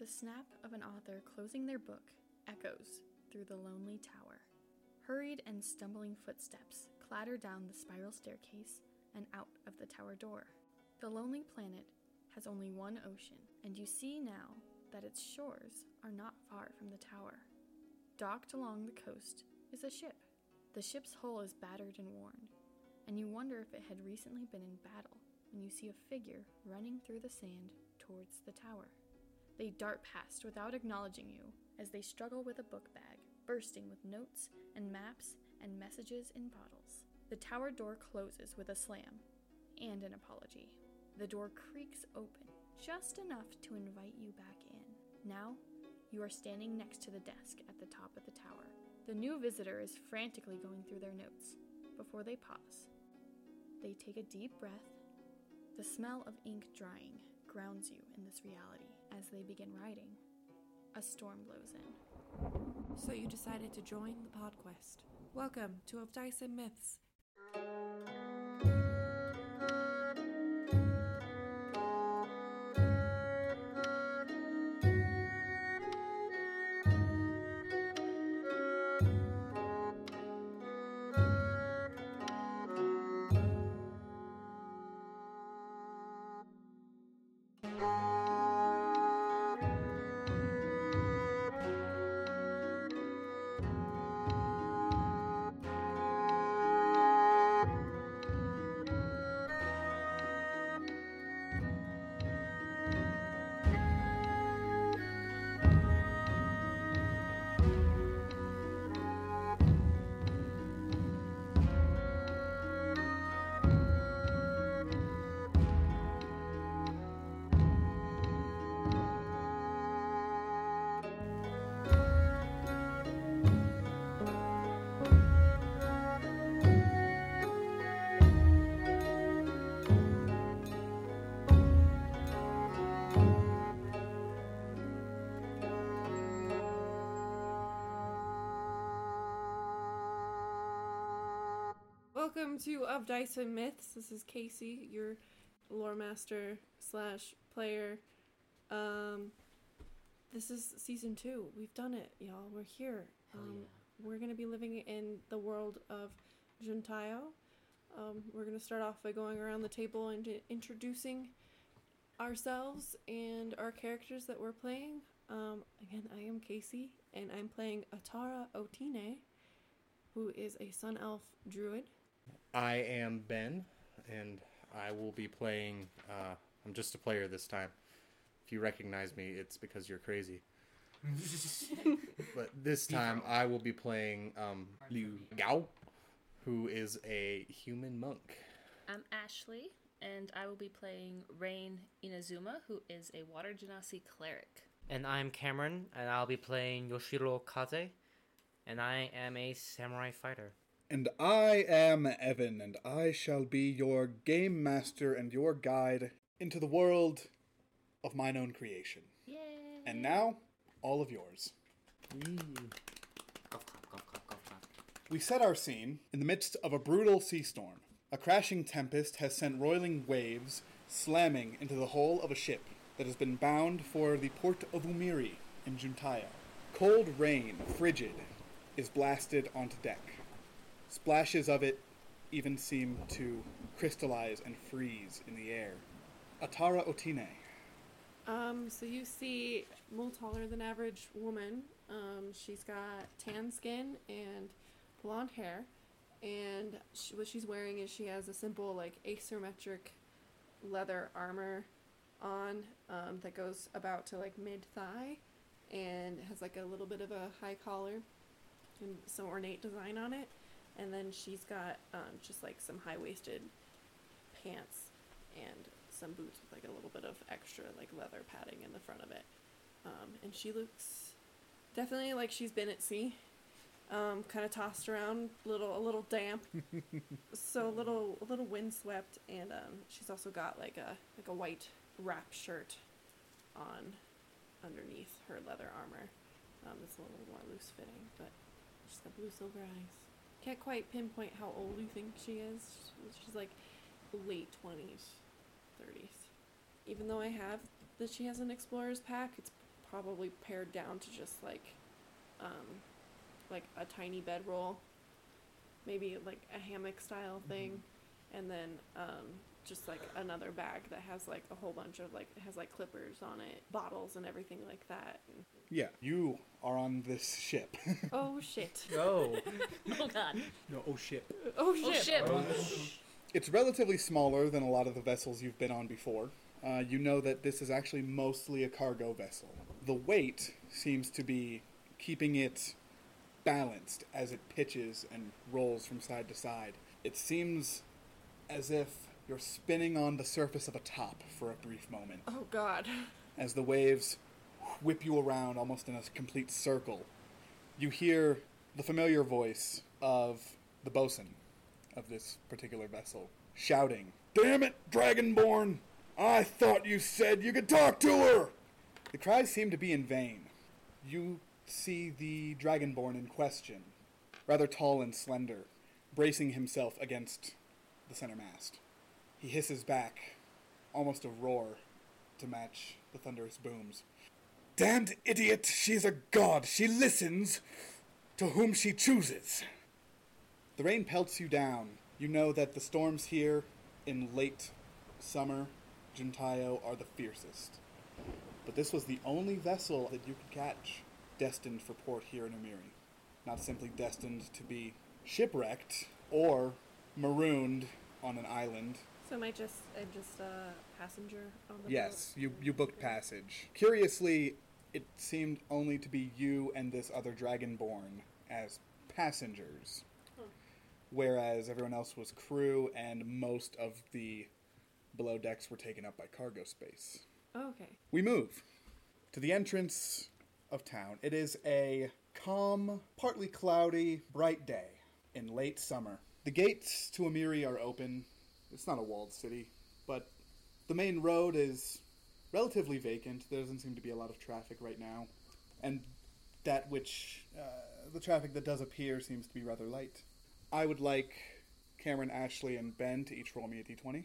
The snap of an author closing their book echoes through the lonely tower. Hurried and stumbling footsteps clatter down the spiral staircase and out of the tower door. The lonely planet has only one ocean, and you see now that its shores are not far from the tower. Docked along the coast is a ship. The ship's hull is battered and worn, and you wonder if it had recently been in battle when you see a figure running through the sand towards the tower. They dart past without acknowledging you as they struggle with a book bag, bursting with notes and maps and messages in bottles. The tower door closes with a slam and an apology. The door creaks open just enough to invite you back in. Now, you are standing next to the desk at the top of the tower. The new visitor is frantically going through their notes before they pause. They take a deep breath. The smell of ink drying grounds you in this reality as they begin writing. A storm blows in. So you decided to join the PodQuest. Welcome to Of Dice and Myths. Welcome to Of Dice and Myths. This is KC, your lore master slash player. Um, this is season two. We've done it, y'all. We're here. Um, We're gonna be living in the world of Juntaiyo. Um, we're gonna start off by going around the table and introducing ourselves and our characters that we're playing. Um, again, I am KC, and I'm playing Atarah Otine, who is a Sun Elf druid. I am Ben, and I will be playing. Uh, I'm just a player this time. If you recognize me, it's because you're crazy. but this time, I will be playing um, Liu Gao, who is a human monk. I'm Ashley, and I will be playing Rayne Inazuma, who is a Water Genasi cleric. And I'm Cameron, and I'll be playing Yoshirou Ka-ze, and I am a samurai fighter. And I am Evan, and I shall be your game master and your guide into the world of mine own creation. Yay! And now, all of yours. We set our scene in the midst of a brutal sea storm. A crashing tempest has sent roiling waves slamming into the hull of a ship that has been bound for the port of Umiri in Juntaiyo. Cold rain, frigid, is blasted onto deck. Splashes of it even seem to crystallize and freeze in the air. Atarah Otine. Um, so you see little taller than average woman. Um, she's got tan skin and blonde hair, and she, what she's wearing is she has a simple like asymmetric leather armor on um, that goes about to like mid thigh, and has like a little bit of a high collar and some ornate design on it. And then she's got um, just like some high waisted pants and some boots with like a little bit of extra like leather padding in the front of it. Um, and she looks definitely like she's been at sea. Um, kind of tossed around, little a little damp, so a little a little windswept, and um, she's also got like a like a white wrap shirt on underneath her leather armor. Um, it's a little more loose fitting, but she's got blue silver eyes. Can't quite pinpoint how old you think she is. She's like late twenties, thirties. Even though I have that she has an explorer's pack, it's probably pared down to just like, um, like a tiny bedroll, maybe like a hammock style thing, and then um, just like another bag that has like a whole bunch of like it has like clippers on it, bottles and everything like that. Yeah, you are on this ship. oh shit! Go. Oh god. no, oh ship. Oh shit! Oh shit. It's relatively smaller than a lot of the vessels you've been on before. Uh, you know that this is actually mostly a cargo vessel. The weight seems to be keeping it balanced as it pitches and rolls from side to side. It seems as if you're spinning on the surface of a top for a brief moment Oh god! as the waves whip you around almost in a complete circle. You hear the familiar voice of the bosun of this particular vessel shouting, Damn it, Dragonborn! I thought you said you could talk to her! The cries seem to be in vain. You see the Dragonborn in question, rather tall and slender, bracing himself against the center mast. He hisses back, almost a roar, to match the thunderous booms. Damned idiot! She's a god! She listens to whom she chooses! The rain pelts you down. You know that the storms here in late summer, Juntaiyo, are the fiercest. But this was the only vessel that you could catch destined for port here in Umiri. Not simply destined to be shipwrecked or marooned on an island So am I just I'm just a passenger on the Yes, boat? you, you booked passage. Curiously, it seemed only to be you and this other dragonborn as passengers, hmm. whereas everyone else was crew and most of the below decks were taken up by cargo space. Oh, okay. We move to the entrance of town. It is a calm, partly cloudy, bright day in late summer. The gates to Umiri are open. It's not a walled city, but the main road is relatively vacant. There doesn't seem to be a lot of traffic right now. And that which, uh, the traffic that does appear seems to be rather light. I would like Cameron, Ashley, and Ben to each roll me a d20.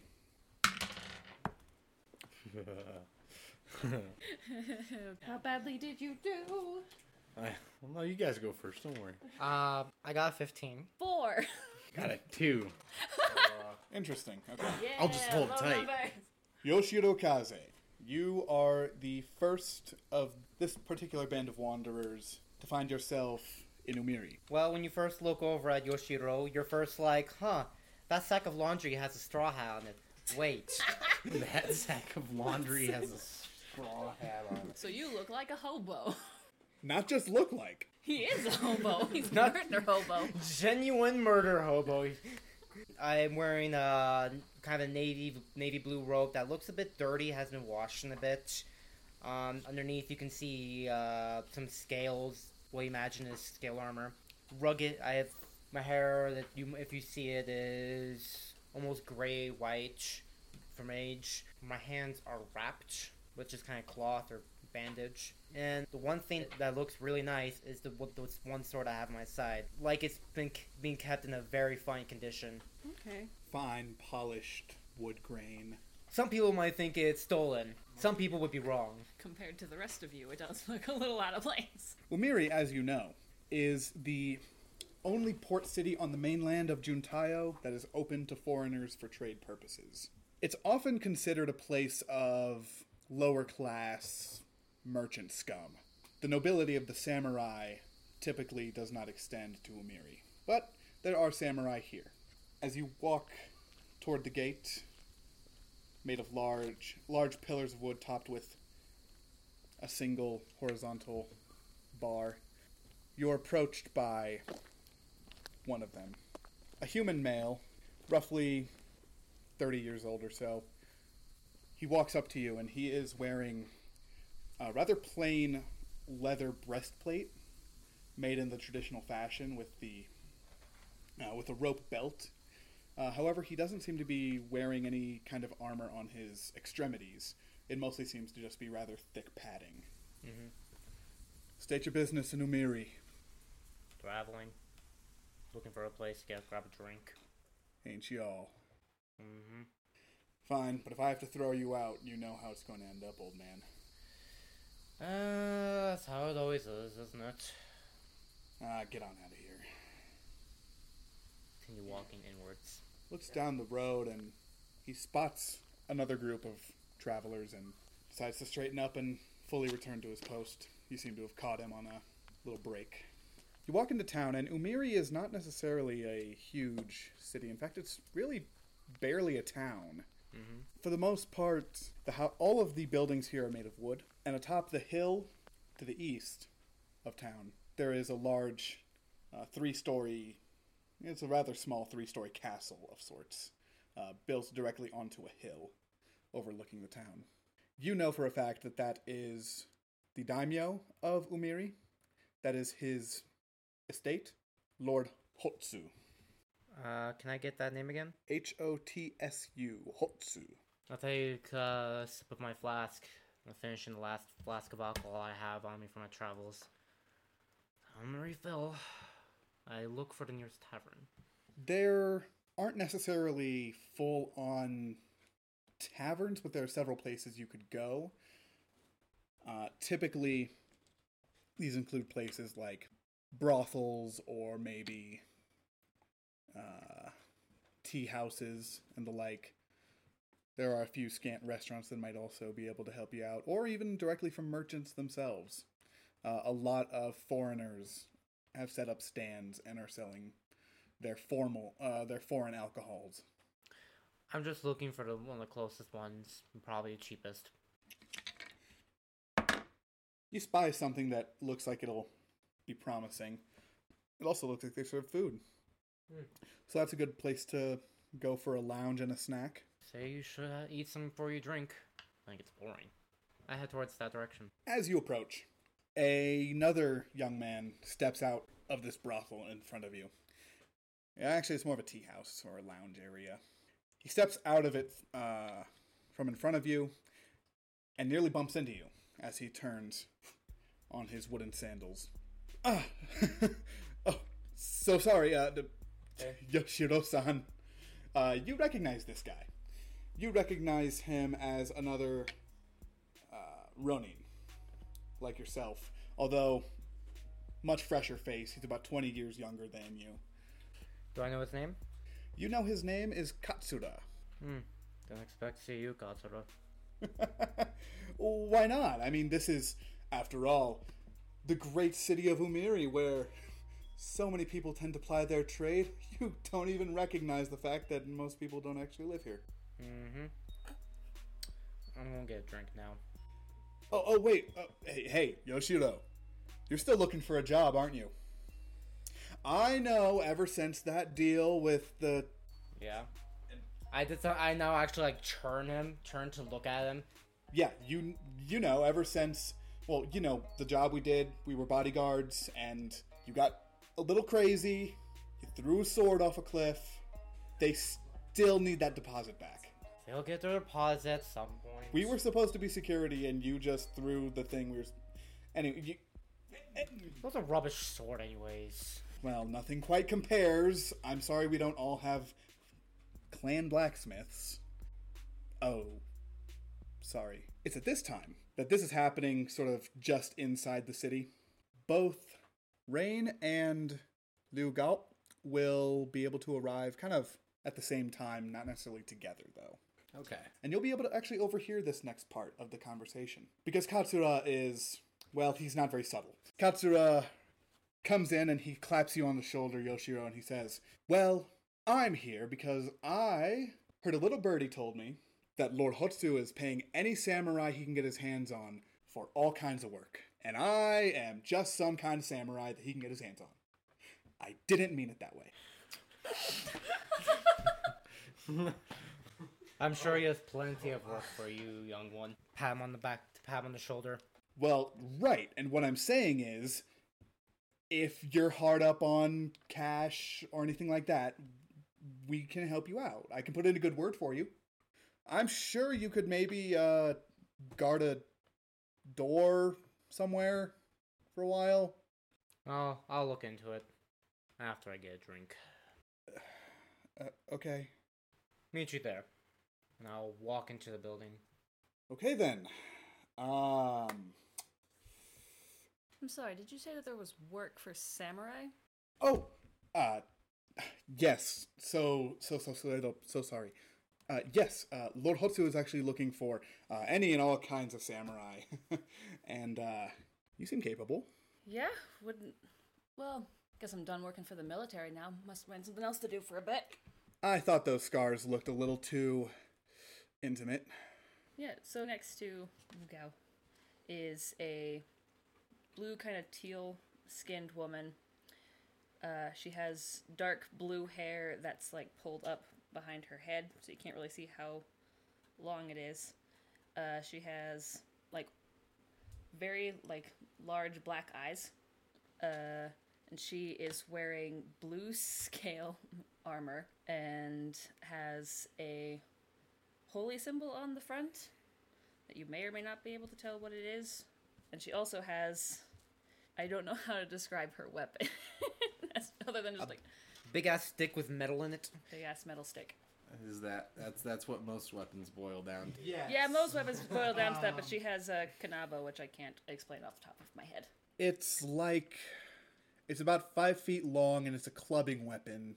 How badly did you do? I, well, no, you guys go first. Don't worry. Uh, I got a 15. Four. Got a two. Interesting. Okay. Yeah, I'll just hold low tight. numbers. Yoshirou Ka-ze, you are the first of this particular band of wanderers to find yourself in Umiri. Well, when you first look over at Yoshirou, you're first like, huh, that sack of laundry has a straw hat on it. Wait. that sack of laundry has a straw hat on it. So you look like a hobo. Not just look like. He is a hobo. He's a Not- murder hobo. Genuine murder hobo. I'm wearing a kind of a navy navy blue robe that looks a bit dirty, has been washed in a bit. Um, underneath, you can see uh, some scales. What you imagine is scale armor. Rugged. I have my hair that you, if you see it, is almost gray white from age. My hands are wrapped, which is kind of cloth or bandage. And the one thing that looks really nice is the what this one sword I have on my side, like it's been k- being kept in a very fine condition. Okay. Fine, polished wood grain. Some people might think it's stolen. Some people would be wrong. Compared to the rest of you, it does look a little out of place. Umiri, as you know, is the only port city on the mainland of Juntaiyo that is open to foreigners for trade purposes. It's often considered a place of lower class merchant scum. The nobility of the samurai typically does not extend to Umiri, but there are samurai here. As you walk toward the gate, made of large, large pillars of wood topped with a single horizontal bar, you're approached by one of them. A human male, roughly 30 years old or so. He walks up to you and he is wearing a rather plain leather breastplate made in the traditional fashion with the uh, with a rope belt. Uh, however, he doesn't seem to be wearing any kind of armor on his extremities. It mostly seems to just be rather thick padding. Mhm. State your business in Umiri. Traveling, looking for a place to get grab a drink. Ain't y'all? hmm Fine, but if I have to throw you out, you know how it's going to end up, old man. Uh, that's how it always is, isn't it? Ah, get on out of here. Continue walking inwards. Looks down the road and he spots another group of travelers and decides to straighten up and fully return to his post. You seem to have caught him on a little break. You walk into town, and Umiri is not necessarily a huge city. In fact, it's really barely a town. Mm-hmm. For the most part, the ho- all of the buildings here are made of wood, and atop the hill to the east of town, there is a large uh, three-story. It's a rather small three-story castle of sorts, uh, built directly onto a hill, overlooking the town. You know for a fact that that is the daimyo of Umiri. That is his estate, Lord Hotsu. Uh, can I get that name again? H O T S U, Hotsu. I'll take a sip of my flask. I'm finishing the last flask of alcohol I have on me from my travels. I'm gonna refill. I look for the nearest tavern. There aren't necessarily full on taverns, but there are several places you could go. Uh, typically, these include places like brothels or maybe uh, tea houses and the like. There are a few scant restaurants that might also be able to help you out, or even directly from merchants themselves. Uh, a lot of foreigners have set up stands and are selling their formal, uh, their foreign alcohols. I'm just looking for the one of the closest ones, probably the cheapest. You spy something that looks like it'll be promising. It also looks like they serve food. Hmm. So that's a good place to go for a lounge and a snack. Say you should uh, eat some before you drink. I think it's boring. I head towards that direction. As you approach, another young man steps out of this brothel in front of you. Yeah, actually, it's more of a tea house or a lounge area. He steps out of it uh, from in front of you and nearly bumps into you as he turns on his wooden sandals. Ah, oh, so sorry, uh, the, Yoshirou-san. Uh, you recognize this guy. You recognize him as another uh, Ronin, like yourself. Although, much fresher face. He's about 20 years younger than you. Do I know his name? You know his name is Katsura. Hmm. Don't expect to see you, Katsura. Why not? I mean, this is, after all, the great city of Umiri, where so many people tend to ply their trade. You don't even recognize the fact that most people don't actually live here. Mm-hmm. I'm gonna get a drink now. Oh, oh, wait. Uh, hey, hey, Yoshirou. You're still looking for a job, aren't you? I know. Ever since that deal with the Yeah. I did. Some, I now actually like turn him, turn to look at him. yeah, you you know, ever since well, you know, the job we did, we were bodyguards, and you got a little crazy. You threw a sword off a cliff. They still need that deposit back. They'll get their deposit at some point. We were supposed to be security, and you just threw the thing. We were anyway. You, It was a rubbish sword, anyways. well, nothing quite compares. I'm sorry we don't all have clan blacksmiths. Oh, sorry. It's at this time that this is happening, sort of just inside the city. Both Rayne and Liu Gao will be able to arrive kind of at the same time, not necessarily together, though. Okay. And you'll be able to actually overhear this next part of the conversation. Because Katsura is, well, he's not very subtle. Katsura comes in and he claps you on the shoulder, Yoshirou, and he says, Well, I'm here because I heard a little birdie told me that Lord Hotsu is paying any samurai he can get his hands on for all kinds of work. And I am just some kind of samurai that he can get his hands on. I didn't mean it that way. I'm sure he has plenty of work for you, young one. Pat him on the back, pat him on the shoulder. Well, right. And what I'm saying is, if you're hard up on cash or anything like that, we can help you out. I can put in a good word for you. I'm sure you could maybe uh, guard a door somewhere for a while. Oh, I'll look into it after I get a drink. Uh, okay. Meet you there, and I'll walk into the building. Okay then. Um, I'm sorry, did you say that there was work for samurai? Oh, uh, yes. So, so, so, so, so sorry. Uh, yes, uh, Lord Hotsu is actually looking for uh, any and all kinds of samurai, and uh, you seem capable. Yeah, wouldn't. Well, guess I'm done working for the military now. Must find something else to do for a bit. I thought those scars looked a little too intimate. Yeah, so next to Liu Gao is a blue, kind of teal skinned woman. Uh, she has dark blue hair that's like pulled up behind her head, so you can't really see how long it is. Uh, she has like very like large black eyes, uh, and she is wearing blue scale armor and has a holy symbol on the front that you may or may not be able to tell what it is. And she also has I don't know how to describe her weapon. Other than just like Big ass stick with metal in it. big ass metal stick. Is that that's that's what most weapons boil down to. Yeah. Yeah, most weapons boil down to that, but um, she has a kanabo, which I can't explain off the top of my head. It's like it's about five feet long and it's a clubbing weapon.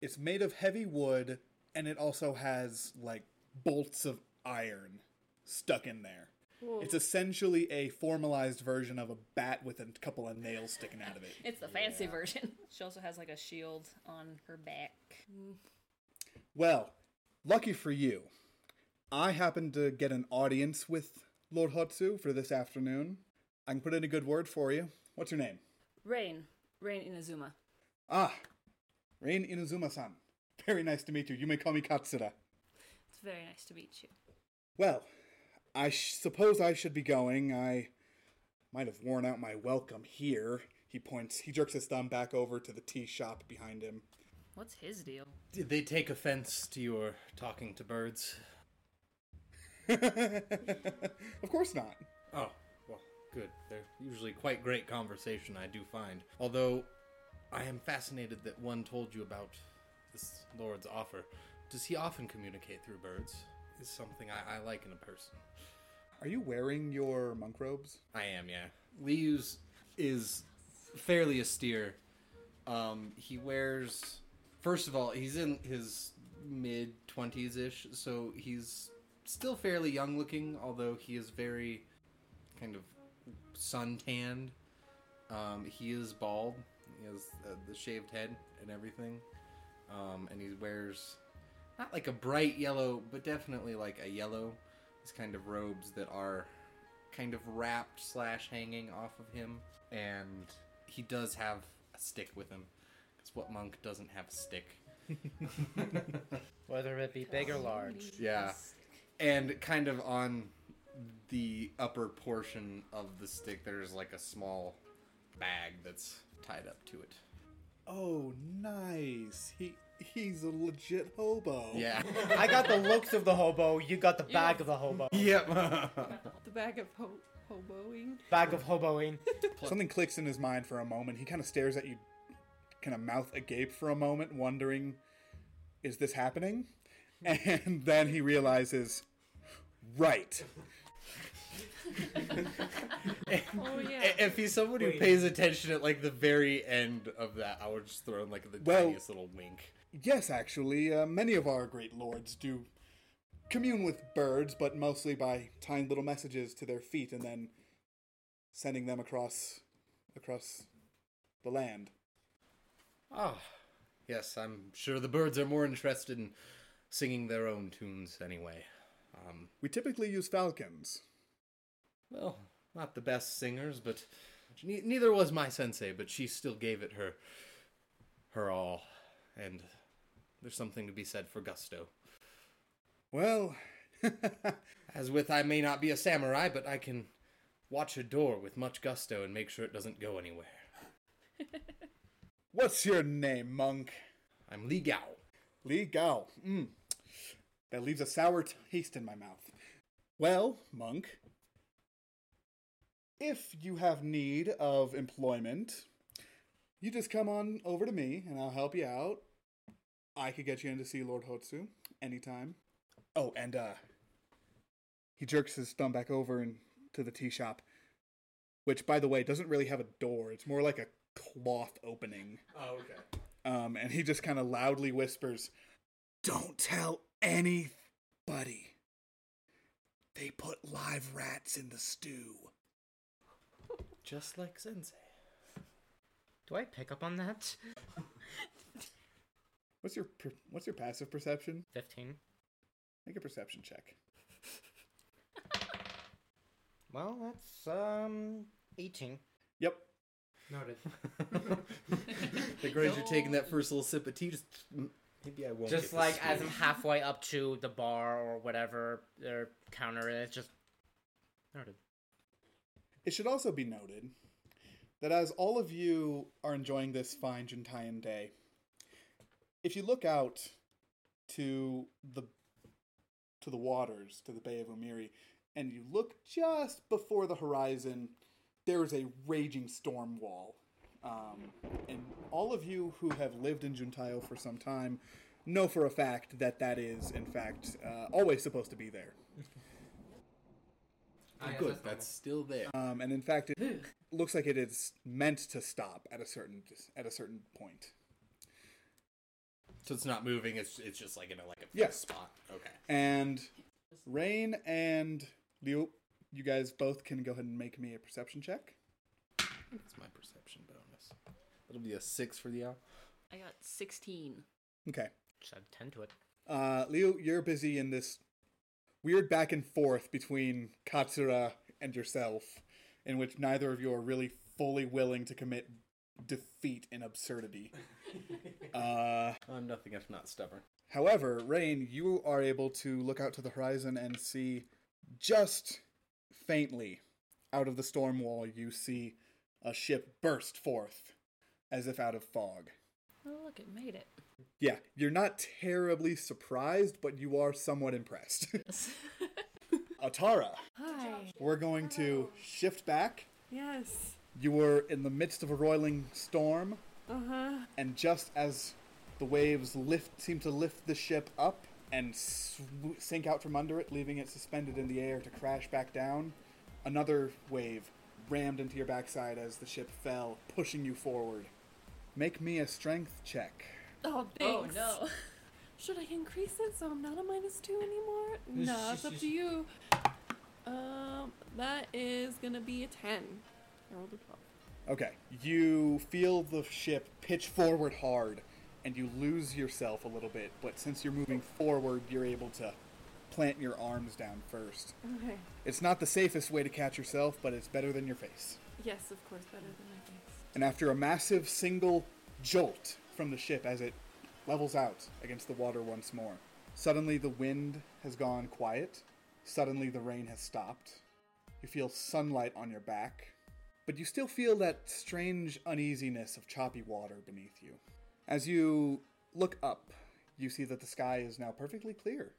It's made of heavy wood and it also has like bolts of iron stuck in there. Whoa. It's essentially a formalized version of a bat with a couple of nails sticking out of it. It's the fancy version. She also has like a shield on her back. Well, lucky for you, I happened to get an audience with Lord Hotsu for this afternoon. I can put in a good word for you. What's your name? Rayne. Rayne Inazuma. Ah, Rayne Inazuma-san. Very nice to meet you. You may call me Katsura. It's very nice to meet you. Well, I sh- suppose I should be going. I might have worn out my welcome here. He points, he jerks his thumb back over to the tea shop behind him. What's his deal? Did they take offense to your talking to birds? of course not. Oh, well, good. They're usually quite great conversation, I do find. Although, I am fascinated that one told you about this Lord's offer. Does he often communicate through birds? Is something I, I like in a person. Are you wearing your monk robes? I am, yeah. Liu's is fairly austere. Um, he wears, first of all, he's in his mid 20s ish, so he's still fairly young looking, although he is very kind of sun tanned. Um, he is bald, he has uh, the shaved head and everything. Um, and he wears not like a bright yellow, but definitely like a yellow. These kind of robes that are kind of wrapped slash hanging off of him, and he does have a stick with him. Because what monk doesn't have a stick? Whether it be big or large. Yeah, and kind of on the upper portion of the stick, there's like a small bag that's tied up to it. Oh, nice. He he's a legit hobo. Yeah. I got the looks of the hobo. You got the bag of the hobo. yep. The bag of ho- hoboing. Bag of hoboing. Something clicks in his mind for a moment. He kind of stares at you, kind of mouth agape for a moment, wondering, is this happening? And then he realizes, right. Oh yeah. If he's someone who Wait. pays attention at like the very end of that, I would just throw in like the Well- tiniest little wink. Yes, actually, uh, many of our great lords do commune with birds, but mostly by tying little messages to their feet and then sending them across across the land. Ah, yes, I'm sure the birds are more interested in singing their own tunes anyway. Um, We typically use falcons. Well, not the best singers, but ne- neither was my sensei, but she still gave it her her all, and there's something to be said for gusto. Well, As with, I may not be a samurai, but I can watch a door with much gusto and make sure it doesn't go anywhere. what's your name, monk? I'm Li Gao. Li Gao. Mm. That leaves a sour taste in my mouth. Well, monk, if you have need of employment, you just come on over to me and I'll help you out. I could get you in to see Lord Hotsu anytime. Oh, and uh he jerks his thumb back over into the tea shop. which, by the way, doesn't really have a door. It's more like a cloth opening. Oh, okay. Um, and he just kind of loudly whispers, Don't tell anybody. They put live rats in the stew. Just like Sensei. Do I pick up on that? What's your per- what's your passive perception? 15. Make a perception check. Well, that's, um, 18. Yep. Noted. The great you're taking that first little sip of tea, just mm, maybe I won't. Just get the like as. I'm halfway up to the bar or whatever their counter is, just. Noted. It should also be noted that as all of you are enjoying this fine Juntaiyan day, if you look out to the to the waters, to the Bay of Umiri, and you look just before the horizon, there is a raging storm wall. Um, and all of you who have lived in Juntaiyo for some time know for a fact that that is, in fact, uh, always supposed to be there. Oh, good. That's still there. Um, and in fact, it looks like it is meant to stop at a certain at a certain point. So it's not moving. It's it's just like in a like a Yeah. spot. Okay. And Rayne and Liu, you guys both can go ahead and make me a perception check. That's my perception bonus. It'll be a six for the owl. I got 16. Okay. Just add 10 to it. Uh, Liu, you're busy in this weird back and forth between Katsura and yourself, in which neither of you are really fully willing to commit defeat in absurdity. uh, I'm nothing if not stubborn. However, Rayne, you are able to look out to the horizon and see just faintly out of the storm wall, you see a ship burst forth as if out of fog. Oh, look, it made it. Yeah, you're not terribly surprised, but you are somewhat impressed. Atarah, Hi. we're going to shift back. Yes. You were in the midst of a roiling storm, Uh huh. and just as the waves lift seem to lift the ship up and sw- sink out from under it, leaving it suspended in the air to crash back down, another wave rammed into your backside as the ship fell, pushing you forward. Make me a strength check. Oh, Oh, no. Should I increase it so I'm not a minus two anymore? No, it's up to you. Um, that is gonna be a ten. I rolled a twelve. Okay, you feel the ship pitch forward hard, and you lose yourself a little bit, but since you're moving forward, you're able to plant your arms down first. Okay. It's not the safest way to catch yourself, but it's better than your face. Yes, of course, better than my face. And after a massive single jolt from the ship as it levels out against the water once more, suddenly the wind has gone quiet. Suddenly the rain has stopped. You feel sunlight on your back, but you still feel that strange uneasiness of choppy water beneath you. As you look up, you see that the sky is now perfectly clear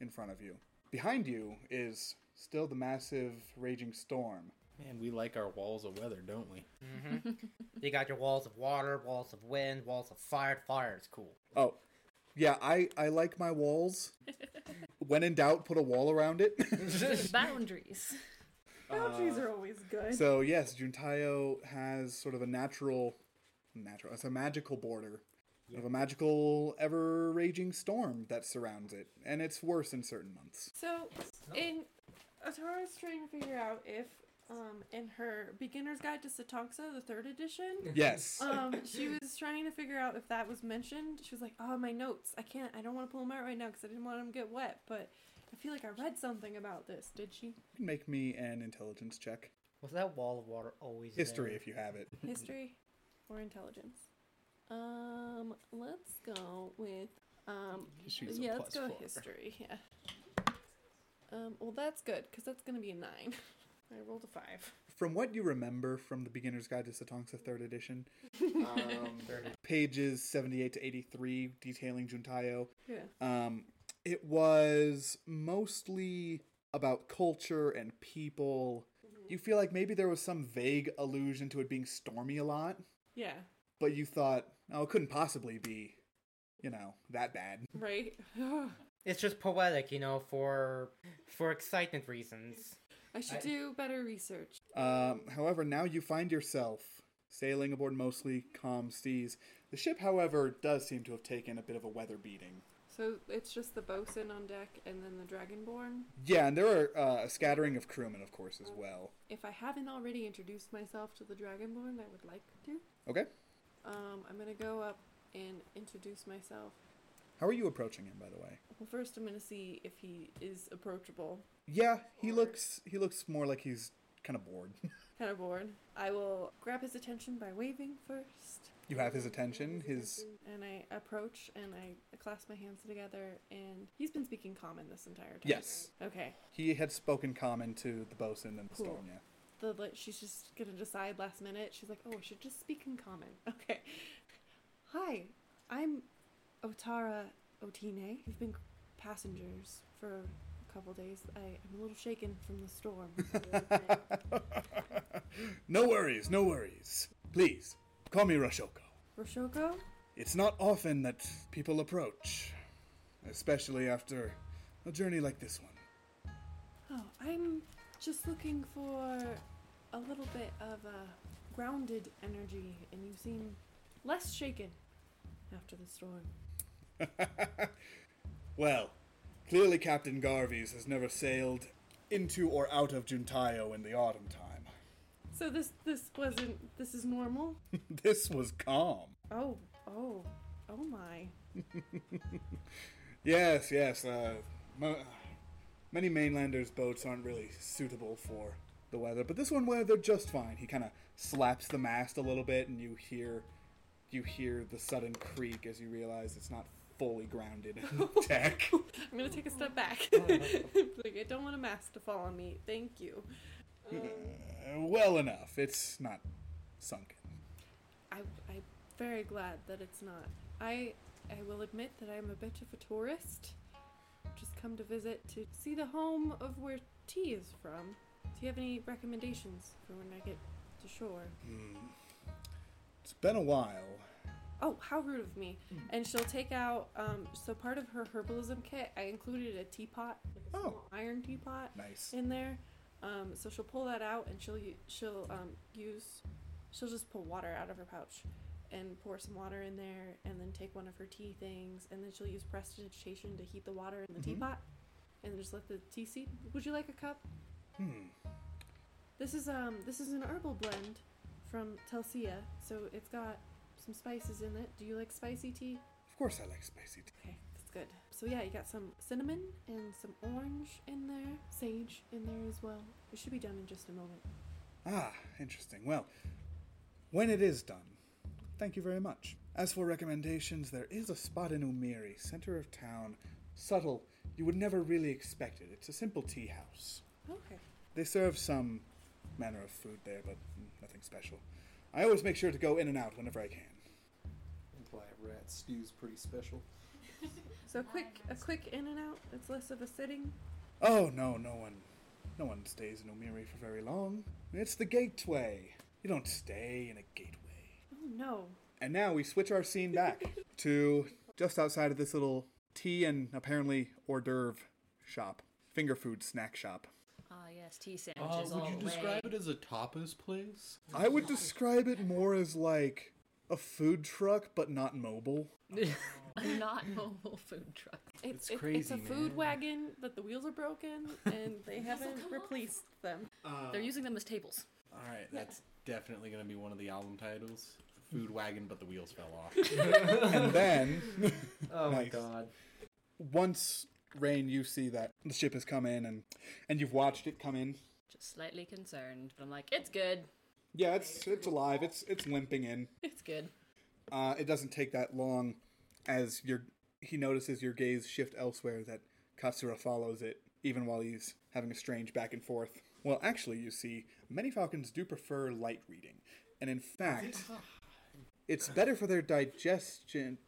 in front of you. Behind you is still the massive raging storm. Man, we like our walls of weather, don't we? Mm-hmm. You got your walls of water, walls of wind, walls of fire. Fire is cool. Oh, yeah, I, I like my walls. when in doubt, put a wall around it. Boundaries. Boundaries are always good. so yes, Juntaiyo has sort of a natural, natural. It's a magical border of a magical, ever raging storm that surrounds it, and it's worse in certain months. So, oh. in Atarah's trying to figure out if, um, in her Beginner's Guide to Satonxa, the third edition, Yes. um, she was trying to figure out if that was mentioned. She was like, "Oh, my notes. I can't. I don't want to pull them out right now because I didn't want them to get wet." But I feel like I read something about this. Did she? Make me an intelligence check. Was that wall of water always History, there? if you have it. History or intelligence? Um, let's go with um. History's a yeah, let's go four. history. Yeah. Um. Well, that's good because that's gonna be a nine. I rolled a five. From what you remember from the Beginner's Guide to Satonxa third edition, um, pages 78 to 83 detailing Juntaiyo, Yeah. Um, it was mostly about culture and people. You feel like maybe there was some vague allusion to it being stormy a lot, Yeah. but you thought, oh, it couldn't possibly be, you know, that bad. Right. It's just poetic, you know, for for excitement reasons. I should I- do better research. Um, however, now you find yourself sailing aboard mostly calm seas. The ship, however, does seem to have taken a bit of a weather beating. So it's just the bosun on deck and then the dragonborn. Yeah, and there are uh, a scattering of crewmen, of course, as well. If I haven't already introduced myself to the dragonborn, I would like to. Okay. Um, I'm gonna go up and introduce myself. How are you approaching him, by the way? Well, first I'm gonna see if he is approachable. Yeah, he looks he looks more like he's kind of bored. Kind of bored. I will grab his attention by waving first. you have his attention. His And I approach and I clasp my hands together, and he's been speaking common this entire time. yes, Okay. he had spoken common to the bosun and the Cool. storm. Yeah. The like, she's just gonna decide last minute. She's like, "Oh, I should just speak in common." Okay. Hi, I'm Atarah Otine. We've been passengers for a couple days. I, I'm a little shaken from the storm. no worries, no worries. Please call me Rashoko. Roshoko? It's not often that people approach, especially after a journey like this one. Oh, I'm just looking for a little bit of a grounded energy, and you seem less shaken after the storm. Well, clearly Captain Garvey's has never sailed into or out of Juntaiyo in the autumn time. So this this wasn't this is normal. this was calm. Oh, oh, oh my. Yes, yes. Uh, mo- many mainlanders' boats aren't really suitable for the weather, but this one weathered just fine. He kind of slaps the mast a little bit, and you hear, you hear the sudden creak as you realize it's not fully grounded in the. I'm gonna take a step back. like I don't want a mask to fall on me. Thank you. Uh, well enough. It's not sunken. I I'm very glad that it's not. I I will admit that I'm a bit of a tourist. Just come to visit to see the home of where tea is from. Do you have any recommendations for when I get to shore? Hmm. It's been a while. Oh, how rude of me. And she'll take out, um, so part of her herbalism kit, I included a teapot, like a Oh. small iron teapot Nice. in there. Um, so she'll pull that out and she'll, she'll, um, use, she'll just pull water out of her pouch and pour some water in there and then take one of her tea things and then she'll use prestidigitation to heat the water in the Mhm. teapot and just let the tea seep. Would you like a cup? Hmm. This is, um, this is an herbal blend from Telsia, so it's got some spices in it. Do you like spicy tea? Of course, I like spicy tea. Okay, that's good. So yeah, you got some cinnamon and some orange in there, sage in there as well. It should be done in just a moment. Ah, interesting. Well, when it is done, thank you very much. As for recommendations, there is a spot in Umiri, center of town. Subtle. You would never really expect it. It's a simple tea house. Okay. They serve some manner of food there, but nothing special. I always make sure to go in and out whenever I can. Imply rat stew's pretty special. So a quick, a quick in and out. It's less of a sitting. Oh no, no one, no one stays in Umiri for very long. It's the gateway. You don't stay in a gateway. Oh no. And now we switch our scene back to just outside of this little tea and apparently hors d'oeuvre shop, finger food snack shop. Ah, yes, tea Uh, sandwiches would all you the describe way. it as a tapas place? I would describe it more as like a food truck, but not mobile. a not mobile food truck. It's, It's it- it's crazy, a food man. wagon, but the wheels are broken and they haven't replaced them. Uh, They're using them as tables. All right, that's definitely going to be one of the album titles. Food wagon, but the wheels fell off. and then, Oh my Nice. god. once Rayne, you see that the ship has come in, and and you've watched it come in. Just slightly concerned, but I'm like, it's good. Yeah, it's it's alive. It's it's limping in. It's good. Uh, it doesn't take that long as your he notices your gaze shift elsewhere that Katsura follows it, even while he's having a strange back and forth. Well, actually, you see, many falcons do prefer light reading, and in fact, it's better for their digestion.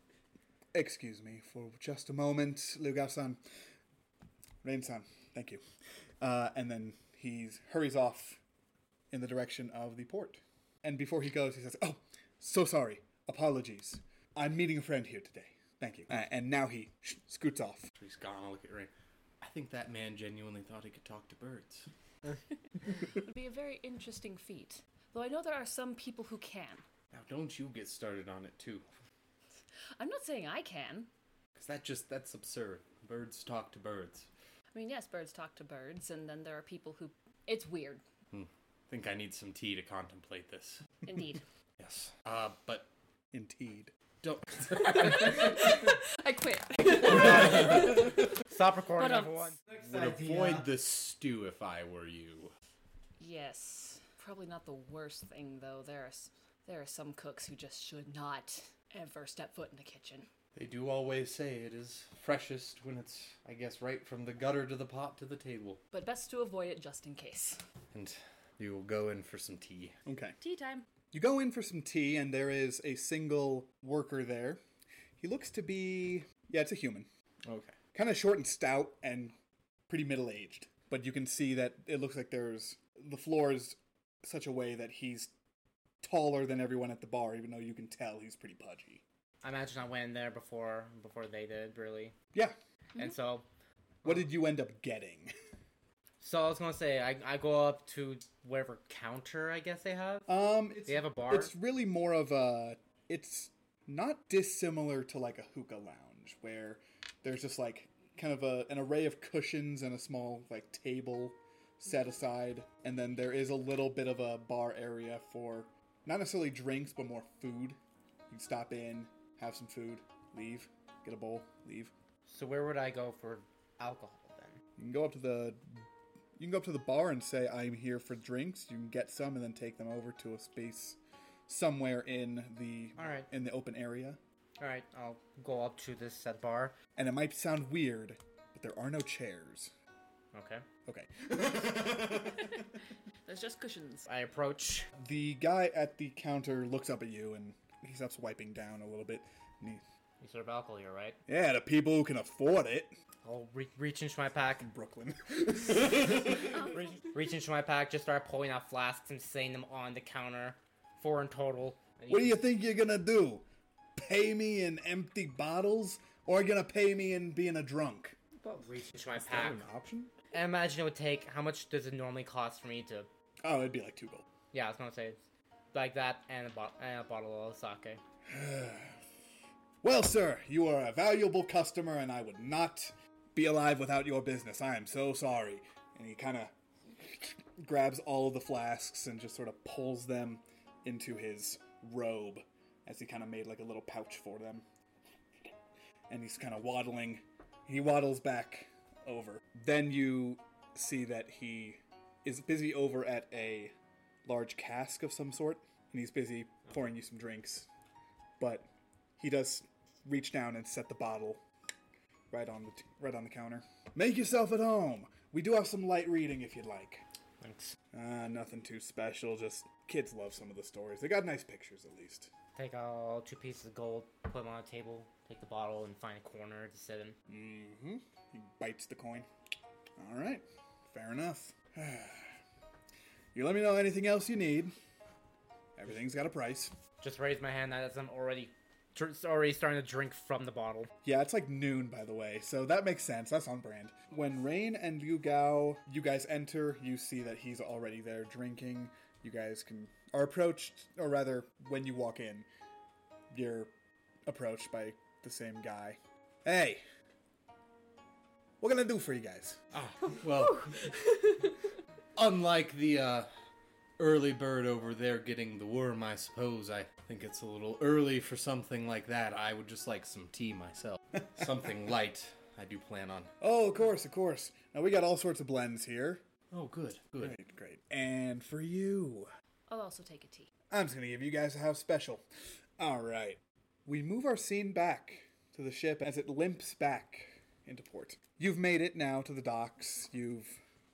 Excuse me for just a moment, Lugasan. Rayne-san, thank you. Uh, and then he hurries off in the direction of the port. And before he goes, he says, "Oh, so sorry. Apologies. I'm meeting a friend here today. Thank you." Uh, and now he sh- scoots off. He's gone. I look at Rayne. I think that man genuinely thought he could talk to birds. It would be a very interesting feat. Though I know there are some people who can. Now, don't you get started on it too, I'm not saying I can. because that just that's absurd. Birds talk to birds. I mean, yes, birds talk to birds, and then there are people who. It's weird, think I need some tea to contemplate this. indeed. Yes. Uh, but Indeed. don't. I quit. Stop recording, But, um, everyone. would avoid the stew if I were you. Yes, probably not the worst thing though. There are there are some cooks who just should not ever step foot in the kitchen. They do always say it is freshest when it's, I guess, right from the gutter to the pot to the table. But best to avoid it just in case. And you will go in for some tea. Okay. Tea time. You go in for some tea, and there is a single worker there. He looks to be. Yeah, it's a human. Okay. Kind of short and stout and pretty middle aged. But you can see that it looks like there's. The floor is such a way that he's taller than everyone at the bar, even though you can tell he's pretty pudgy. I imagine I went in there before before they did, really. Yeah. And mm-hmm. so What um, did you end up getting? so I was gonna say I, I go up to whatever counter I guess they have. Um, it's, They have a bar. It's really more of a. It's not dissimilar to like a hookah lounge where there's just like kind of a, an array of cushions and a small like table set aside, and then there is a little bit of a bar area for not necessarily drinks but more food. You can stop in, have some food, leave, get a bowl, leave. So where would I go for alcohol then? You can go up to the you can go up to the bar and say I'm here for drinks. You can get some and then take them over to a space somewhere in the All right. in the open area. All right, I'll go up to this set bar. And it might sound weird, but there are no chairs. Okay. Okay. There's just cushions. I approach. The guy at the counter looks up at you and he stops wiping down a little bit. And he, You serve alcohol here, right? yeah, the people who can afford it. I'll re- reach into my pack. In Brooklyn. reach, reach into my pack, just start pulling out flasks and setting them on the counter. Four in total. What do you think you're gonna do? Pay me in empty bottles, or are you gonna pay me in being a drunk? reach into my Is that pack? an option? I imagine it would take. How much does it normally cost for me to? Oh, it'd be like two gold. Yeah, I was gonna say, like that, and a, bo- and a bottle of sake. Well, sir, you are a valuable customer, and I would not be alive without your business. I am so sorry. And he kind of grabs all of the flasks and just sort of pulls them into his robe as he kind of made like a little pouch for them. And he's kind of waddling. He waddles back over. Then you see that he is busy over at a large cask of some sort, and he's busy pouring you some drinks. But he does reach down and set the bottle right on the t- right on the counter. Make yourself at home. We do have some light reading if you'd like. Thanks. Uh, nothing too special. Just kids love some of the stories. They got nice pictures at least. Take out two pieces of gold, put them on a table, take the bottle, and find a corner to sit in. Mm-hmm. He bites the coin. All right. Fair enough. you let me know anything else you need. Everything's got a price. Just raise my hand as I'm already, already starting to drink from the bottle. Yeah, it's like noon, by the way, so that makes sense. That's on brand. When Rayne and Liu Gao, you guys enter, you see that he's already there drinking. You guys can are approached, or rather, when you walk in, you're approached by the same guy. Hey, what can I do for you guys? Ah well, unlike the uh, early bird over there getting the worm, I suppose I think it's a little early for something like that. I would just like some tea myself. something light, I do plan on. Oh, of course, of course. Now we got all sorts of blends here. Oh, good, good. Great, great. And for you, I'll also take a tea. I'm just gonna give you guys a house special. All right. We move our scene back to the ship as it limps back into port. You've made it now to the docks. You've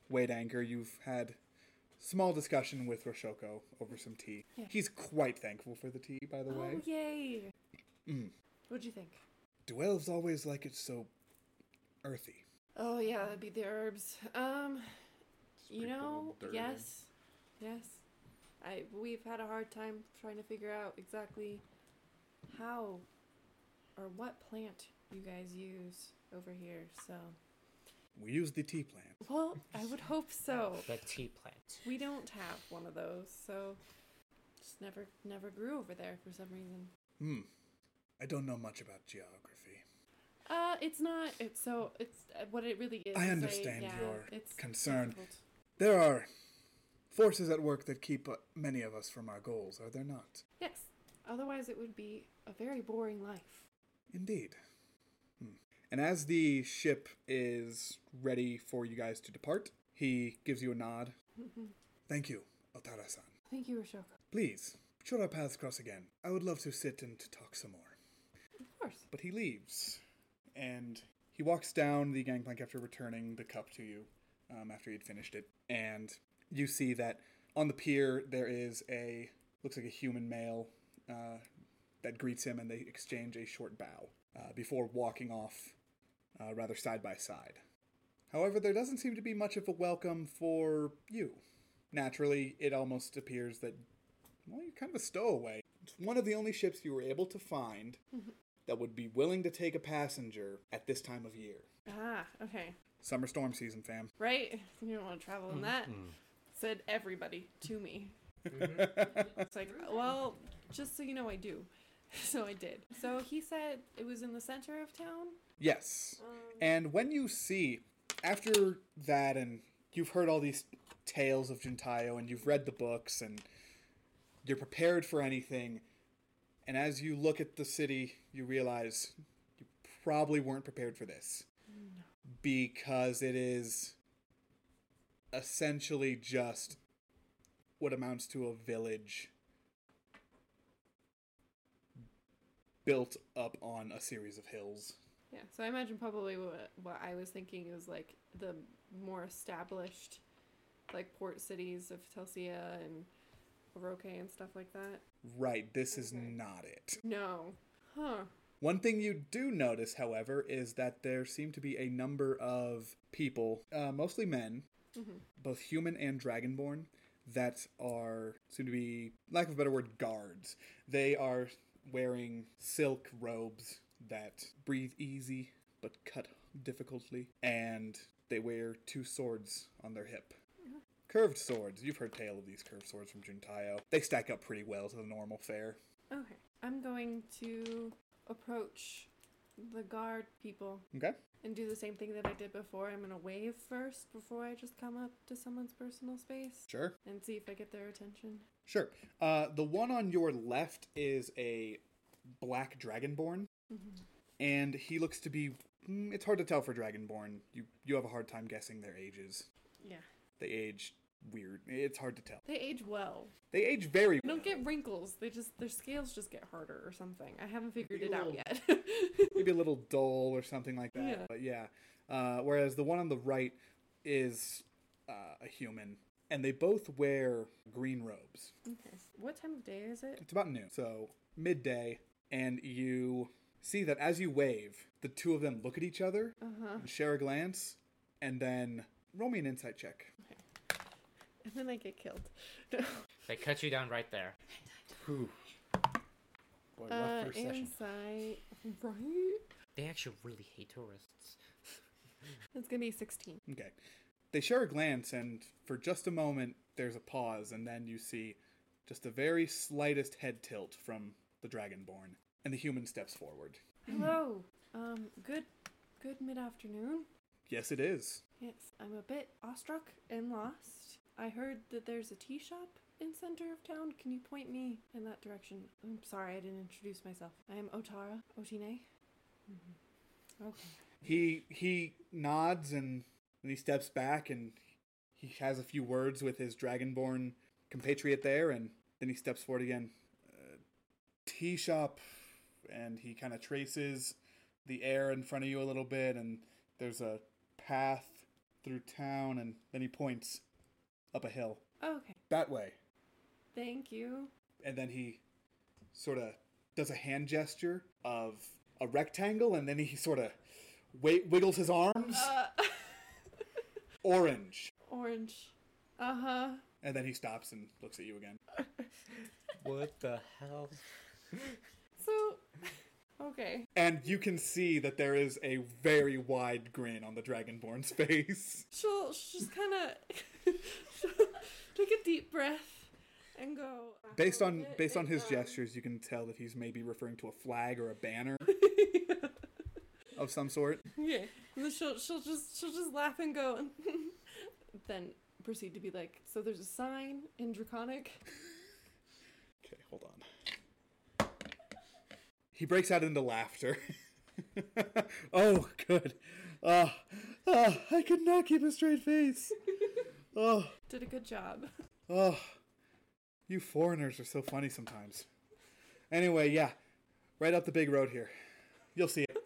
weighed anchor. You've had small discussion with Roshoko over some tea. He's quite thankful for the tea, by the way. Oh, yay. Mm. What'd you think? Do elves always like it so earthy? Oh, yeah, that'd be the herbs. Um, you know, yes. Yes. I we've had a hard time trying to figure out exactly how or what plant you guys use over here. So, We use the tea plant. Well, I would hope so. The tea plant. We don't have one of those, so just never never grew over there for some reason. Hmm. I don't know much about geography. Uh, it's not. It's so. It's uh, what it really is. I is understand yeah, your it's concern. difficult. There are forces at work that keep uh, many of us from our goals, are there not? Yes. Otherwise, it would be a very boring life. Indeed. And as the ship is ready for you guys to depart, he gives you a nod. Thank you, Atarah-san. Thank you, Ashoka. Please, should our paths cross again, I would love to sit and to talk some more. Of course. But he leaves, and he walks down the gangplank after returning the cup to you, um, after he'd finished it, and you see that on the pier there is a looks like a human male uh, that greets him, and they exchange a short bow uh, before walking off, uh, rather side by side. However, there doesn't seem to be much of a welcome for you. Naturally, it almost appears that well, you're kind of a stowaway. It's one of the only ships you were able to find that would be willing to take a passenger at this time of year. Ah, okay. Summer storm season, fam. Right? You don't want to travel in that. Mm-hmm. Said everybody to me. It's like, well, just so you know, I do. So I did. So he said it was in the center of town. Yes. Um. And when you see, after that, and you've heard all these tales of Juntaiyo, and you've read the books, and you're prepared for anything, and as you look at the city, you realize you probably weren't prepared for this. Because it is essentially just what amounts to a village built up on a series of hills. Yeah. So I imagine probably what what I was thinking is like the more established, like port cities of Telsia and Oroke and stuff like that. Right, this is not it. No. Huh. One thing you do notice, however, is that there seem to be a number of people, uh, mostly men, Mhm. both human and dragonborn, that are seem to be, lack of a better word, guards. They are wearing silk robes that breathe easy but cut difficultly, and they wear two swords on their hip. Curved swords. You've heard tale of these curved swords from Juntaiyo. They stack up pretty well to the normal fare. Okay. I'm going to approach the guard people Okay? and do the same thing that I did before. I'm gonna wave first before I just come up to someone's personal space Sure. and see if I get their attention. Sure. Uh, the one on your left is a black dragonborn, and he looks to be. mm, It's hard to tell for dragonborn. You you have a hard time guessing their ages. Yeah. They age weird. It's hard to tell. They age well. They age very They don't get wrinkles. They just their scales just get harder or something. I haven't figured Maybe it a out yet. Maybe a little dull or something like that. Yeah. But yeah. Uh, whereas the one on the right is uh, a human, and they both wear green robes. okay. What time of day is it? It's about noon, so midday, and you see that as you wave, the two of them look at each other Uh huh. and share a glance, and then roll me an insight check. And then I get killed. They cut you down right there. Whew. Boy, uh, first session. insight. Right. They actually really hate tourists. It's gonna be sixteen. Okay. They share a glance, and for just a moment, there's a pause, and then you see just the very slightest head tilt from the Dragonborn, and the human steps forward. Hello. Um. Good. Good mid afternoon. Yes, it is. Yes, I'm a bit awestruck and lost. I heard that there's a tea shop in center of town. Can you point me in that direction? I'm sorry I didn't introduce myself. I am Atarah Otine. Mm-hmm. Okay. He he nods and then he steps back and he has a few words with his dragonborn compatriot there, and then he steps forward again. Uh, tea shop, and he kind of traces the air in front of you a little bit, and there's a path through town, and then he points up a hill Okay. that way, Thank you. and then he sort of does a hand gesture of a rectangle, and then he sort of wait wiggles his arms. Uh, Orange. orange. Uh huh. And then he stops and looks at you again. What the hell? So, Okay. And you can see that there is a very wide grin on the Dragonborn's face. She'll, she'll just kind of take a deep breath and go. Based on "Oh, based on his gestures, you can tell that he's maybe referring to a flag or a banner of some sort. Yeah, and then she'll she'll just she'll just laugh and go, and then proceed to be like, so there's a sign in Draconic. Okay, hold on. He breaks out into laughter. oh, good. Ah, ah, I could not keep a straight face. Oh, Did a good job. oh, you foreigners are so funny sometimes. Anyway, yeah, right up the big road here. You'll see it.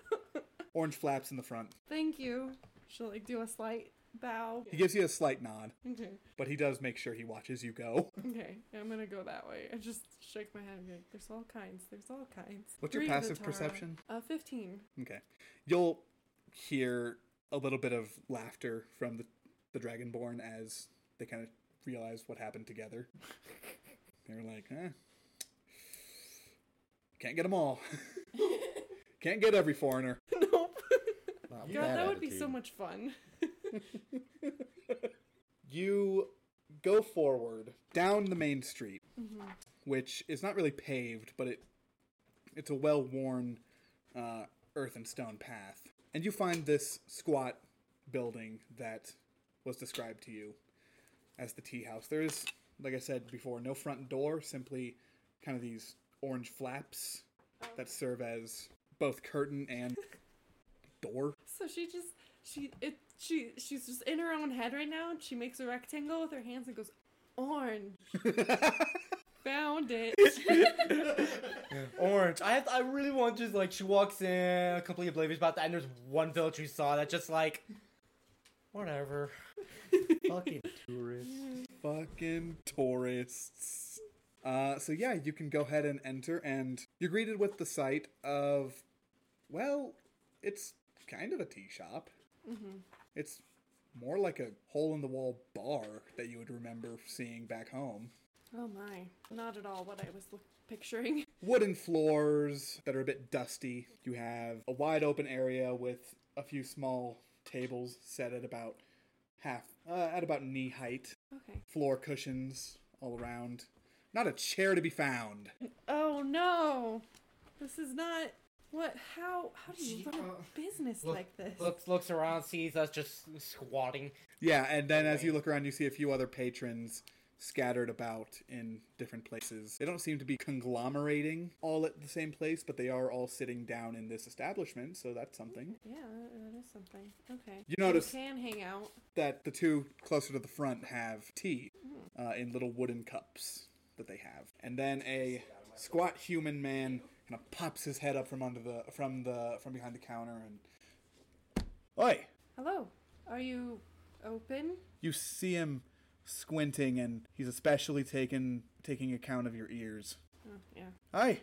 Orange flaps in the front. Thank you. She'll like do a slight bow. He gives you a slight nod, Okay, but he does make sure he watches you go. okay, yeah, I'm gonna go that way. I just shake my head and be like, "There's all kinds. There's all kinds." What's your Breathe, passive Atarah. perception? Uh, fifteen. Okay. You'll hear a little bit of laughter from the, the Dragonborn as they kind of realize what happened together. They're like, eh. Can't get them all. Can't get every foreigner. nope. Not God, bad that would be so much fun. You go forward down the main street, Mhm. which is not really paved, but it it's a well-worn uh, earth and stone path, and you find this squat building that was described to you as the tea house. There is, like I said before, no front door, simply kind of these orange flaps that serve as both curtain and door. So she just she it she she's just in her own head right now. and She makes a rectangle with her hands and goes orange. Found it. Orange. I have, I really want to just like she walks in completely oblivious about that, and there's one villager you saw that just like whatever. Fucking tourists. Fucking tourists. Uh, so yeah, you can go ahead and enter, and you're greeted with the sight of, well, it's kind of a tea shop. Hmm It's more like a hole in the wall bar that you would remember seeing back home. Oh my, not at all what I was look- picturing. Wooden floors that are a bit dusty. You have a wide open area with a few small tables set at about half, uh, at about knee height. Okay. Floor cushions all around. Not a chair to be found. Oh no, this is not. What? How? How do you She- run uh, a business look- like this? Looks looks around, sees us just squatting. Yeah, and then as you look around, you see a few other patrons scattered about in different places. They don't seem to be conglomerating all at the same place, but they are all sitting down in this establishment, so that's something. Yeah, that, that is something. Okay. You notice can hang out. that the two closer to the front have tea uh, in little wooden cups that they have, and then a squat human man kind of pops his head up from under the from the from behind the counter and, oi! Hello. Are you open? You see him squinting, and he's especially taken taking account of your ears. Oh yeah. Hi,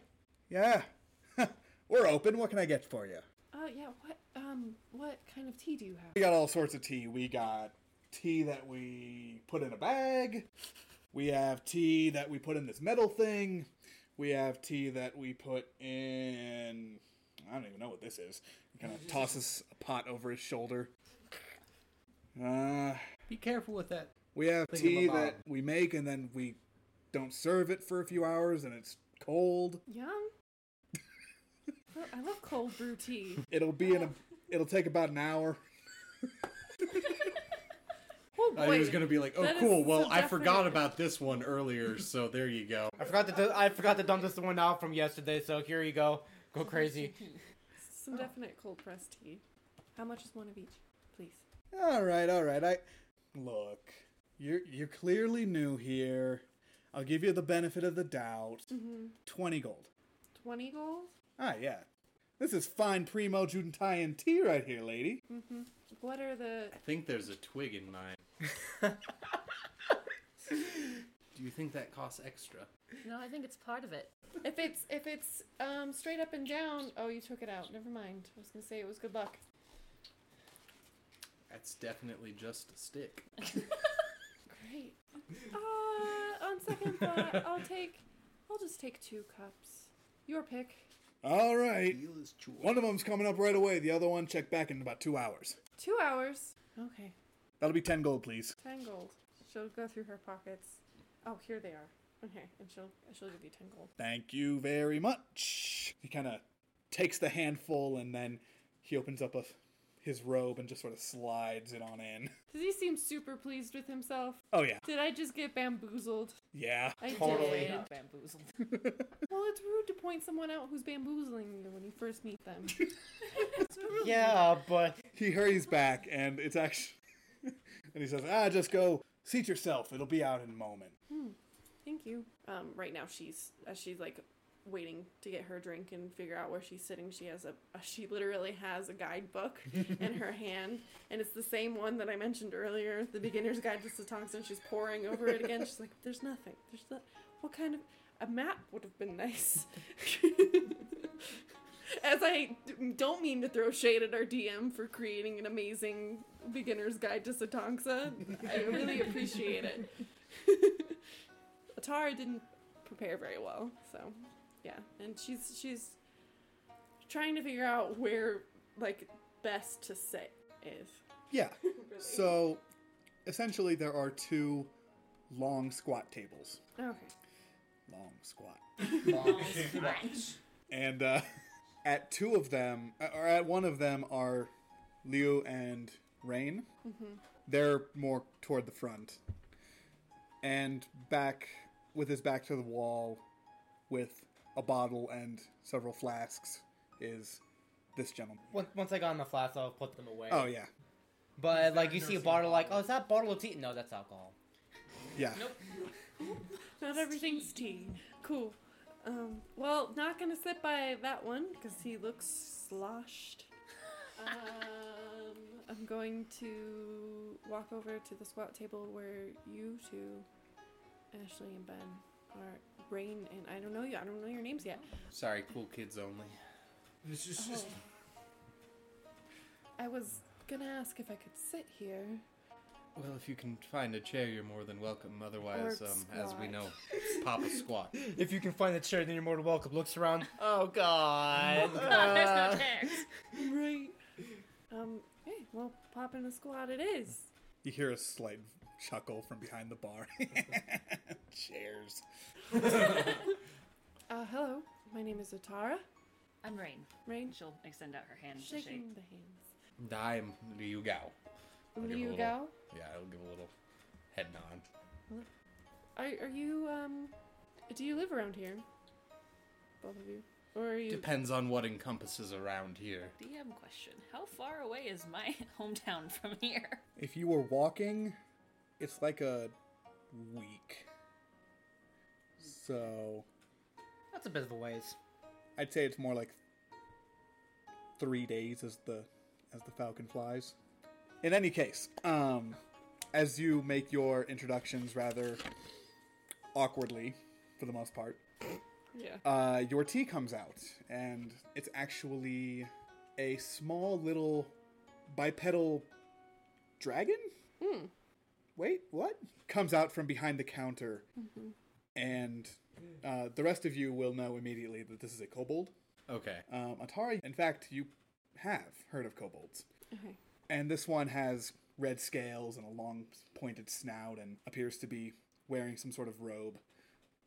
yeah, we're open. What can I get for you? Uh yeah. What um what kind of tea do you have? We got all sorts of tea. We got tea that we put in a bag. We have tea that we put in this metal thing. We have tea that we put in. I don't even know what this is. He kind of tosses a pot over his shoulder. Uh, Be careful with that. we have tea that we make and then we don't serve it for a few hours and it's cold. Yum. I love cold brew tea. It'll be in a. It'll take about an hour. I boy. was gonna be like, oh, That is cool. Well, so I forgot definite. about this one earlier, so there you go. I forgot to I forgot to dump this one out from yesterday, so here you go. Go crazy. Some definite cold pressed tea. How much is one of each, please? All right, all right. I look. You're you're clearly new here. I'll give you the benefit of the doubt. Mm-hmm. Twenty gold. Twenty gold. Ah, yeah. This is fine primo Juntaiyan tea right here, lady. Mm-hmm. What are the? I think there's a twig in mine. Do you think that costs extra? No, I think it's part of it. If it's if it's um straight up and down. Oh, you took it out. Never mind. I was gonna say it was good luck. That's definitely just a stick. Great. Uh, on second thought, I'll take. I'll just take two cups. Your pick. All right. Feel his. One of them's coming up right away. The other one check back in about two hours. Two hours. Okay. That'll be ten gold, please. Ten gold. She'll go through her pockets. Oh, here they are. Okay, and she'll she'll give you ten gold. Thank you very much. He kind of takes the handful and then he opens up a, his robe and just sort of slides it on in. Does he seem super pleased with himself? Oh yeah, Did I just get bamboozled? yeah. I Totally. did. Bamboozled. Well, it's rude to point someone out who's bamboozling you when you first meet them. Yeah, but He hurries back and it's actually, and he says, "Ah, just go seat yourself. It'll be out in a moment." Thank you. Um, right now she's as she's like waiting to get her drink and figure out where she's sitting. She has a, a she literally has a guidebook in her hand, and it's the same one that I mentioned earlier, the beginner's guide to Satonks, and she's poring over it again. She's like, "There's nothing. There's not. What kind of a map would have been nice." As I don't mean to throw shade at our DM for creating an amazing beginner's guide to Satonksa, I really appreciate it. Atarah didn't prepare very well, so yeah, and she's she's trying to figure out where like best to sit is. Yeah. So, essentially, there are two long squat tables. Okay. Long squat. Long squat. And uh, at two of them, uh, or at one of them, are Liu and Rayne. They're more toward the front. And back, with his back to the wall, with a bottle and several flasks, is this gentleman. once, once I got on the flask, I'll put them away. Oh, yeah. But like you see a bottle, like, oh, is that bottle of tea? No, that's alcohol. Yeah. Nope. Not everything's tea. Cool. Um, well, not gonna sit by that one because he looks sloshed. um, I'm going to walk over to the squat table where you two, Ashley and Ben, are. Rayne and I don't know you. I don't know your names yet. Sorry, cool kids only. It's just, Oh. just I was gonna ask if I could sit here. Well, if you can find a chair, you're more than welcome. Otherwise, Or um, as we squat. know, pop a squat. If you can find a chair, then you're more than welcome. Looks around. Oh God. God, there's Uh, no chairs. Right. Um. Hey, well, pop in a squat it is. You hear a slight chuckle from behind the bar. Chairs. Uh, hello. My name is Atarah. I'm Rayne. Rayne. She'll extend out her hand to Shaking shake. the hands. And I'm Liu Gao. I'll give a little- Gao. Yeah, I'll give a little head nod. Are are you um? Do you live around here? Both of you, or are you? Depends on what encompasses around here. DM question: How far away is my hometown from here? If you were walking, it's like a week. So That's a bit of a ways. I'd say it's more like three days as the as the falcon flies. In any case, um, as you make your introductions rather awkwardly, for the most part, yeah. uh, your tea comes out, and it's actually a small little bipedal dragon. Hmm. Wait, what? Comes out from behind the counter, and uh, the rest of you will know immediately that this is a kobold. Okay. Um, Atarah, in fact, you have heard of kobolds. Okay. And this one has red scales and a long pointed snout and appears to be wearing some sort of robe.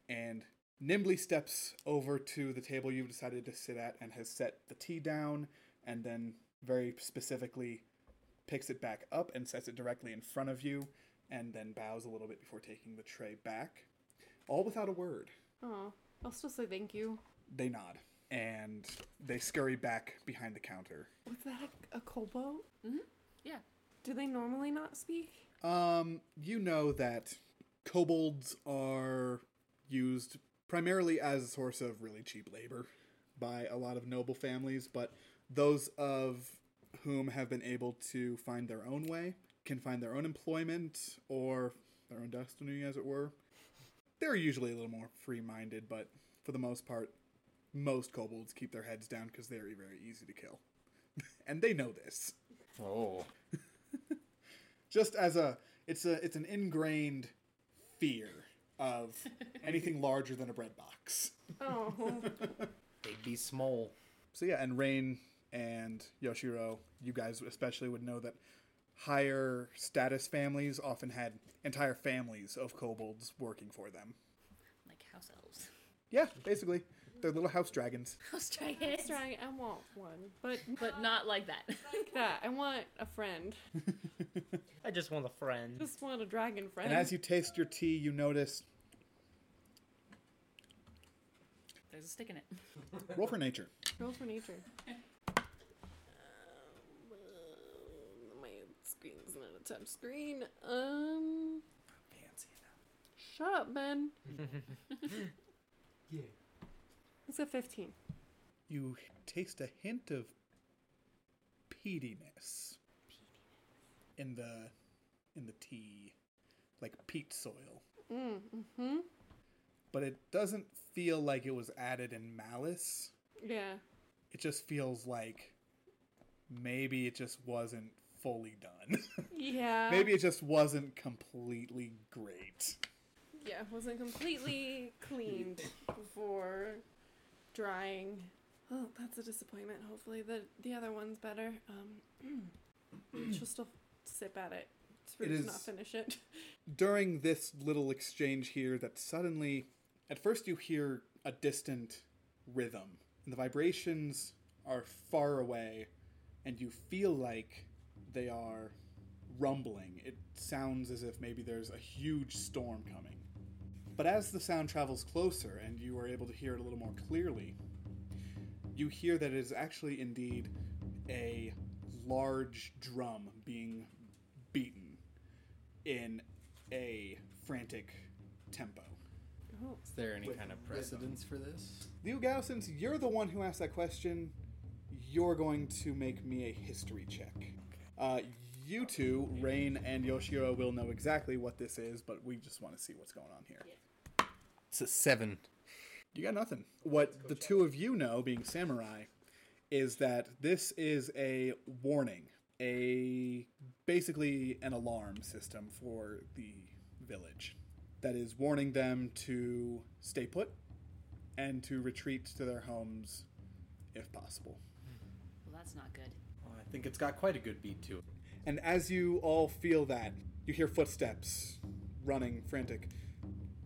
And nimbly steps over to the table you've decided to sit at and has set the tea down and then very specifically picks it back up and sets it directly in front of you and then bows a little bit before taking the tray back. All without a word. Oh, I'll still say thank you. They nod and they scurry back behind the counter. Was that a, a kobold? Yeah. Do they normally not speak? Um, you know that kobolds are used primarily as a source of really cheap labor by a lot of noble families, but those of whom have been able to find their own way can find their own employment or their own destiny, as it were. They're usually a little more free minded, but for the most part, most kobolds keep their heads down because they're very easy to kill. and they know this Oh. just as a it's a it's an ingrained fear of anything larger than a bread box. Oh, They'd be small. So yeah, and Rayne and Yoshirou, you guys especially would know that higher status families often had entire families of kobolds working for them. Like house elves. Yeah, basically, they're little house dragons. House dragons. That's right. I want one, but But not like that. like that. I want a friend. I just want a friend. Just want a dragon friend. And as you taste your tea, you notice There's a stick in it. roll for nature. Roll for nature. Um, my screen's not a touch screen. Um, Fancy shut up, Ben. Yeah. It's a 15. You taste a hint of peatiness in the in the tea, like peat soil. Mm, mm-hmm. But it doesn't feel like it was added in malice. Yeah. It just feels like maybe it just wasn't fully done. Yeah. maybe it just wasn't completely great. Yeah, wasn't completely cleaned before drying. Oh, that's a disappointment. Hopefully the the other one's better. Um, she'll still sip at it. It's rude It not finish it. during this little exchange here that suddenly at first you hear a distant rhythm and the vibrations are far away and you feel like they are rumbling it sounds as if maybe there's a huge storm coming but as the sound travels closer and you are able to hear it a little more clearly you hear that it is actually indeed a large drum being beaten in a frantic tempo. Oh. Is there any kind of precedence for this? Liu Gao, since you're the one who asked that question, you're going to make me a history check. Uh, you two, Rayne and Yoshirou, will know exactly what this is, but we just want to see what's going on here. It's a seven. You got nothing. What the two of you know, being samurai, is that this is a warning, a basically an alarm system for the village that is warning them to stay put and to retreat to their homes if possible. Well, that's not good. Well, I think it's got quite a good beat to it. And as you all feel that, you hear footsteps running frantic.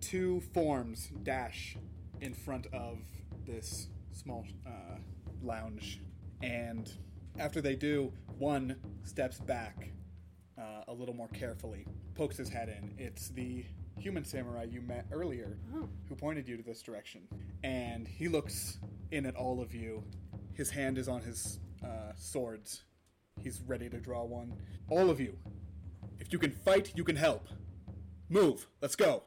Two forms dash in front of this small uh, lounge. And after they do, one steps back uh, a little more carefully, pokes his head in. It's the human samurai you met earlier Oh. who pointed you to this direction. And he looks in at all of you. His hand is on his uh, swords. He's ready to draw one. All of you, if you can fight, you can help. Move. Let's go.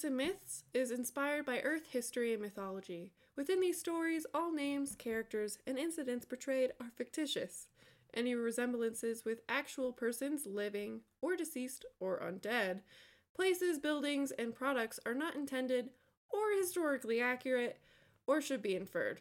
Of and Myths is inspired by Earth history and mythology. Within these stories, all names, characters, and incidents portrayed are fictitious. Any resemblances with actual persons, living or deceased or undead, places, buildings, and products are not intended or historically accurate or should be inferred.